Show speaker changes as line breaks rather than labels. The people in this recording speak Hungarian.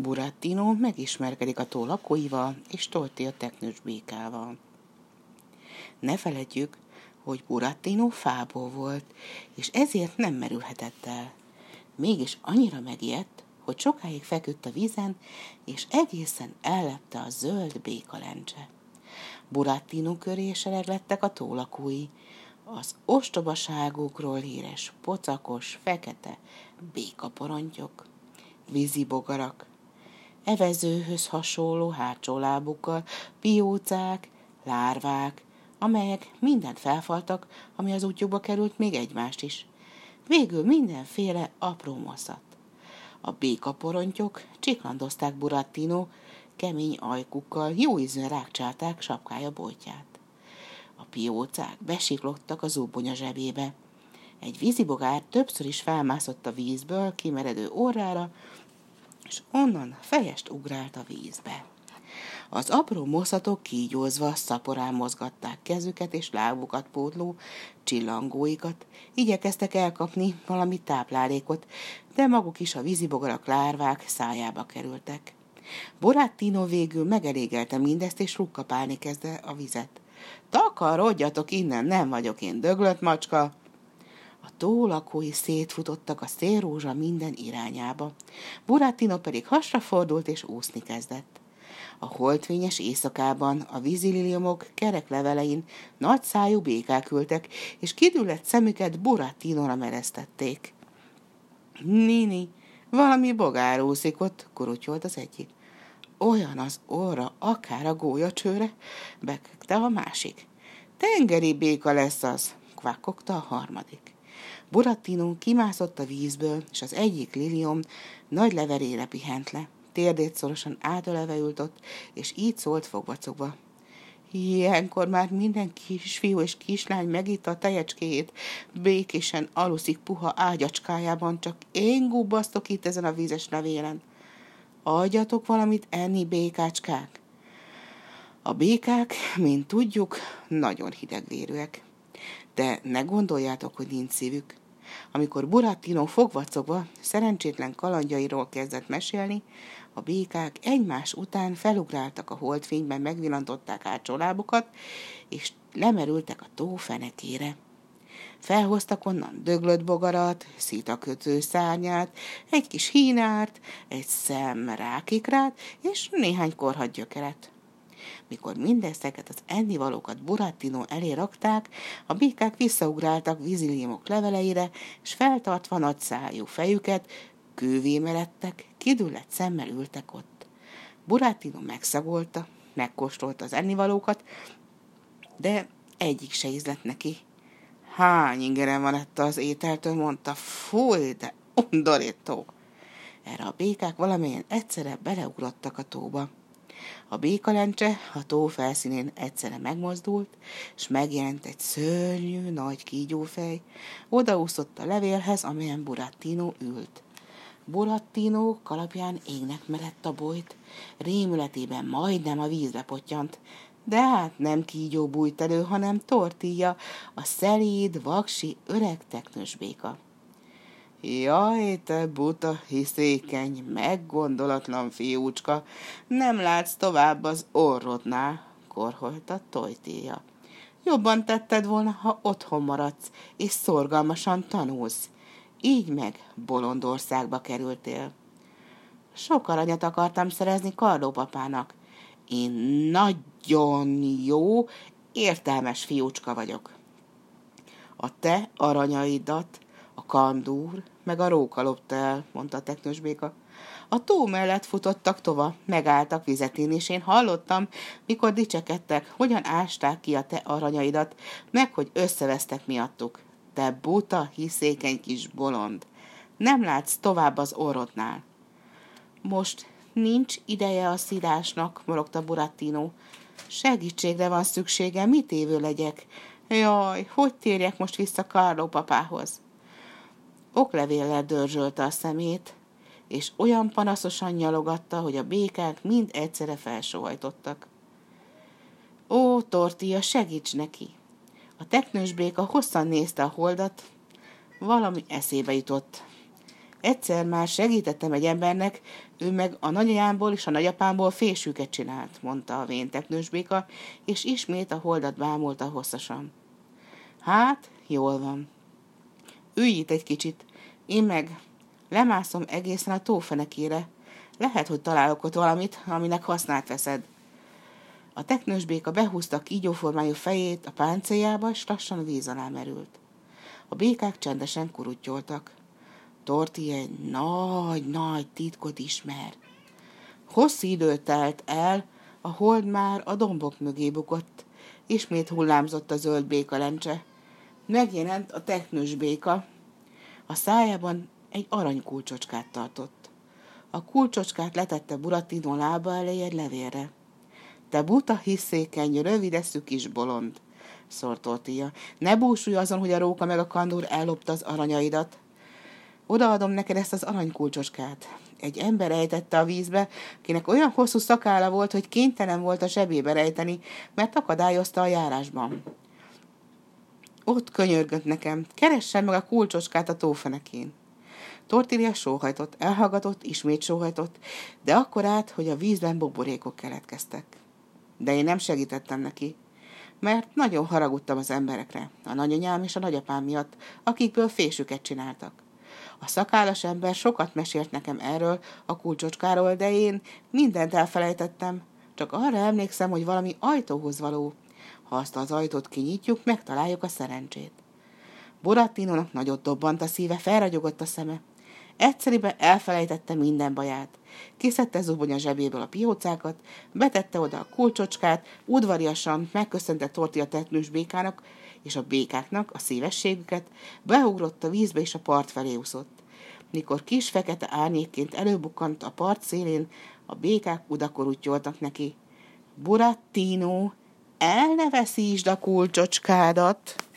Burattino megismerkedik a tó lakóival és Tolti a teknős békával. Ne feledjük, hogy Burattino fából volt, és ezért nem merülhetett el. Mégis annyira megijedt, hogy sokáig feküdt a vízen, és egészen ellepte a zöld békalencse. Burattino köré lettek a tólakói, az ostobaságukról híres pocakos, fekete békaporontyok, vízibogarak, evezőhöz hasonló hátsó lábukkal, piócák, lárvák, amelyek mindent felfaltak, ami az útjukba került, még egymást is. Végül mindenféle apró moszat. A békaporontyok csiklandozták Burattino, kemény ajkukkal jó ízűen rákcsálták sapkája boltját. A piócák besiklottak az úbonya zsebébe. Egy vízibogár többször is felmászott a vízből kimeredő órára, és onnan fejest ugrált a vízbe. Az apró moszatok kígyózva szaporán mozgatták kezüket és lábukat pótló csillangóikat, igyekeztek elkapni valami táplálékot, de maguk is a vízibogarak lárvák szájába kerültek. Borattino végül megelégelte mindezt, és rukkapálni kezdte a vizet. Takarodjatok innen, nem vagyok én döglött macska, a tó lakói szétfutottak a szélrózsa minden irányába. Burattino pedig hasrafordult és úszni kezdett. A holdfényes éjszakában a vízililiomok kerek levelein nagy szájú békák ültek, és kidüllett szemüket Burattinora mereztették. Nini, valami bogár úszik ott, kurutyolt az egyik. Olyan az orra, akár a gólyacsőre, bekegte a másik. Tengeri béka lesz az, kvákkogta a harmadik. Burattino kimászott a vízből, és az egyik lilium nagy leverére pihent le. Térdét szorosan átöleve ült ott, és így szólt fogvacogva. Ilyenkor már minden kisfiú és kislány megitta a tejecskéjét, békésen aluszik puha ágyacskájában, csak én gubbasztok itt ezen a vízes levélen. Adjatok valamit enni, békácskák! A békák, mint tudjuk, nagyon hidegvérűek. De ne gondoljátok, hogy nincs szívük. Amikor Burattino fogvacogva szerencsétlen kalandjairól kezdett mesélni, a békák egymás után felugráltak a holdfényben, megvillantották hátsó és lemerültek a tó fenekére. Felhoztak onnan döglött bogarat, szítakötő szárnyát, egy kis hínárt, egy szem rákikrát és néhány korhadt gyökeret. Mikor mindezeket az ennivalókat Burattino elé rakták, a békák visszaugráltak víziliémok leveleire, és feltartva nagy szájú fejüket, kővé meredtek, kidüllett szemmel ültek ott. Burattino megszagolta, megkóstolta az ennivalókat, de egyik se ízlett neki. Hány ingeren van ettől az ételtől, mondta, fúj, de undorító. Erre a békák valamilyen egyszerre beleugrottak a tóba. A békalencse a tó felszínén egyszerre megmozdult, és megjelent egy szörnyű, nagy kígyófej. Odaúszott a levélhez, amelyen Burattino ült. Burattino kalapján égnek merett a bolyt, rémületében majdnem a vízbe potyant, de hát nem kígyó bújt elő, hanem tortilla, a szelíd, vaksi, öreg teknős béka. Jaj, te buta, hiszékeny, meggondolatlan fiúcska, nem látsz tovább az orrodnál, korholta tojtéja. Jobban tetted volna, ha otthon maradsz, és szorgalmasan tanulsz. Így meg Bolondországba kerültél. Sok aranyat akartam szerezni Karlópapának. Én nagyon jó, értelmes fiúcska vagyok. A te aranyaidat a kandúr, meg a róka lopta el, mondta a teknős béka. A tó mellett futottak tova, megálltak vizetén, és én hallottam, mikor dicsekedtek, hogyan ásták ki a te aranyaidat, meg hogy összevesztek miattuk. Te buta, hiszékeny kis bolond. Nem látsz tovább az orrodnál. Most nincs ideje a szidásnak, morogta Burattino. Segítségre van szüksége, mit évő legyek? Jaj, hogy térjek most vissza Carlo papához? Oklevéllel dörzsölte a szemét, és olyan panaszosan nyalogatta, hogy a békák mind egyszerre felsohajtottak. Ó, Tortilla, segíts neki! A teknős béka hosszan nézte a holdat, valami eszébe jutott. Egyszer már segítettem egy embernek, ő meg a nagyanyámból és a nagyapámból fésűket csinált, mondta a vén teknősbéka, és ismét a holdat bámulta hosszasan. Hát, jól van. Ülj itt egy kicsit, én meg lemászom egészen a tófenekére. Lehet, hogy találok ott valamit, aminek hasznát veszed. A teknős béka behúzta a kígyóformájú fejét a páncéljába, és lassan a víz alá merült. A békák csendesen kuruttyoltak. Torti egy nagy-nagy titkot ismer. Hosszú idő telt el, a hold már a dombok mögé bukott. Ismét hullámzott a zöld béka lencse. Megjelent a teknős béka. A szájában egy aranykulcsocskát tartott. A kulcsocskát letette Buratino lába elé egy levélre. Te buta hiszékeny, rövideszű kis bolond, szólt Tortilla. Ne búsulj azon, hogy a róka meg a kandúr ellopta az aranyaidat. Odaadom neked ezt az aranykulcsoskát. Egy ember ejtette a vízbe, akinek olyan hosszú szakála volt, hogy kénytelen volt a zsebébe rejteni, mert akadályozta a járásban. Ott könyörgött nekem, keressen meg a kulcsoskát a tófenekén. Tortilla sóhajtott, elhallgatott, ismét sóhajtott, de akkor át, hogy a vízben boborékok keletkeztek. De én nem segítettem neki, mert nagyon haragudtam az emberekre, a nagyanyám és a nagyapám miatt, akikből fésüket csináltak. A szakállas ember sokat mesélt nekem erről, a kulcsocskáról, de én mindent elfelejtettem. Csak arra emlékszem, hogy valami ajtóhoz való. Ha azt az ajtót kinyitjuk, megtaláljuk a szerencsét. Borattinónak nagyot dobbant a szíve, felragyogott a szeme. Egyszerűen elfelejtette minden baját. Kiszedte zubonya zsebéből a piócákat, betette oda a kulcsocskát, udvariasan megköszönte Torti a tetlős békának és a békáknak a szívességüket, beugrott a vízbe és a part felé úszott. Mikor kis fekete árnyékként előbukkant a part szélén, a békák udakorútyoltak neki. Burattino, el a kulcsocskádat!